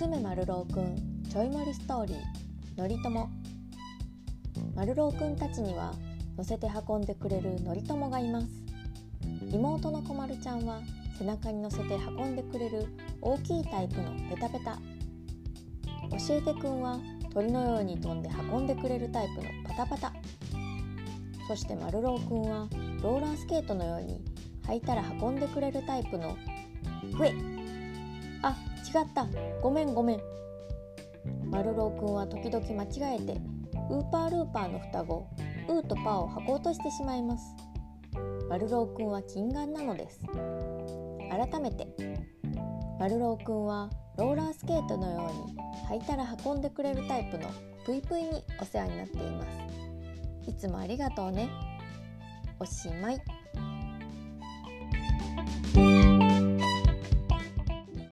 娘丸郎くんちょい盛りストーリーのりとも。丸郎くんたちには乗せて運んでくれるのりともがいます。妹のこまるちゃんは背中に乗せて運んでくれる大きいタイプのペタペタ。教えてくんは鳥のように飛んで運んでくれるタイプのパタパタ。そして丸郎くんはローラースケートのように履いたら運んでくれるタイプのふえあ違った。ごめんごめん。丸郎くんは時々間違えてウーパールーパーの双子ウーとパーを履こうとしてしまいます。丸郎くんは金眼なのです。改めて丸郎くんはローラースケートのように履いたら運んでくれるタイプのぷいぷいにお世話になっています。いつもありがとうね。おしまい。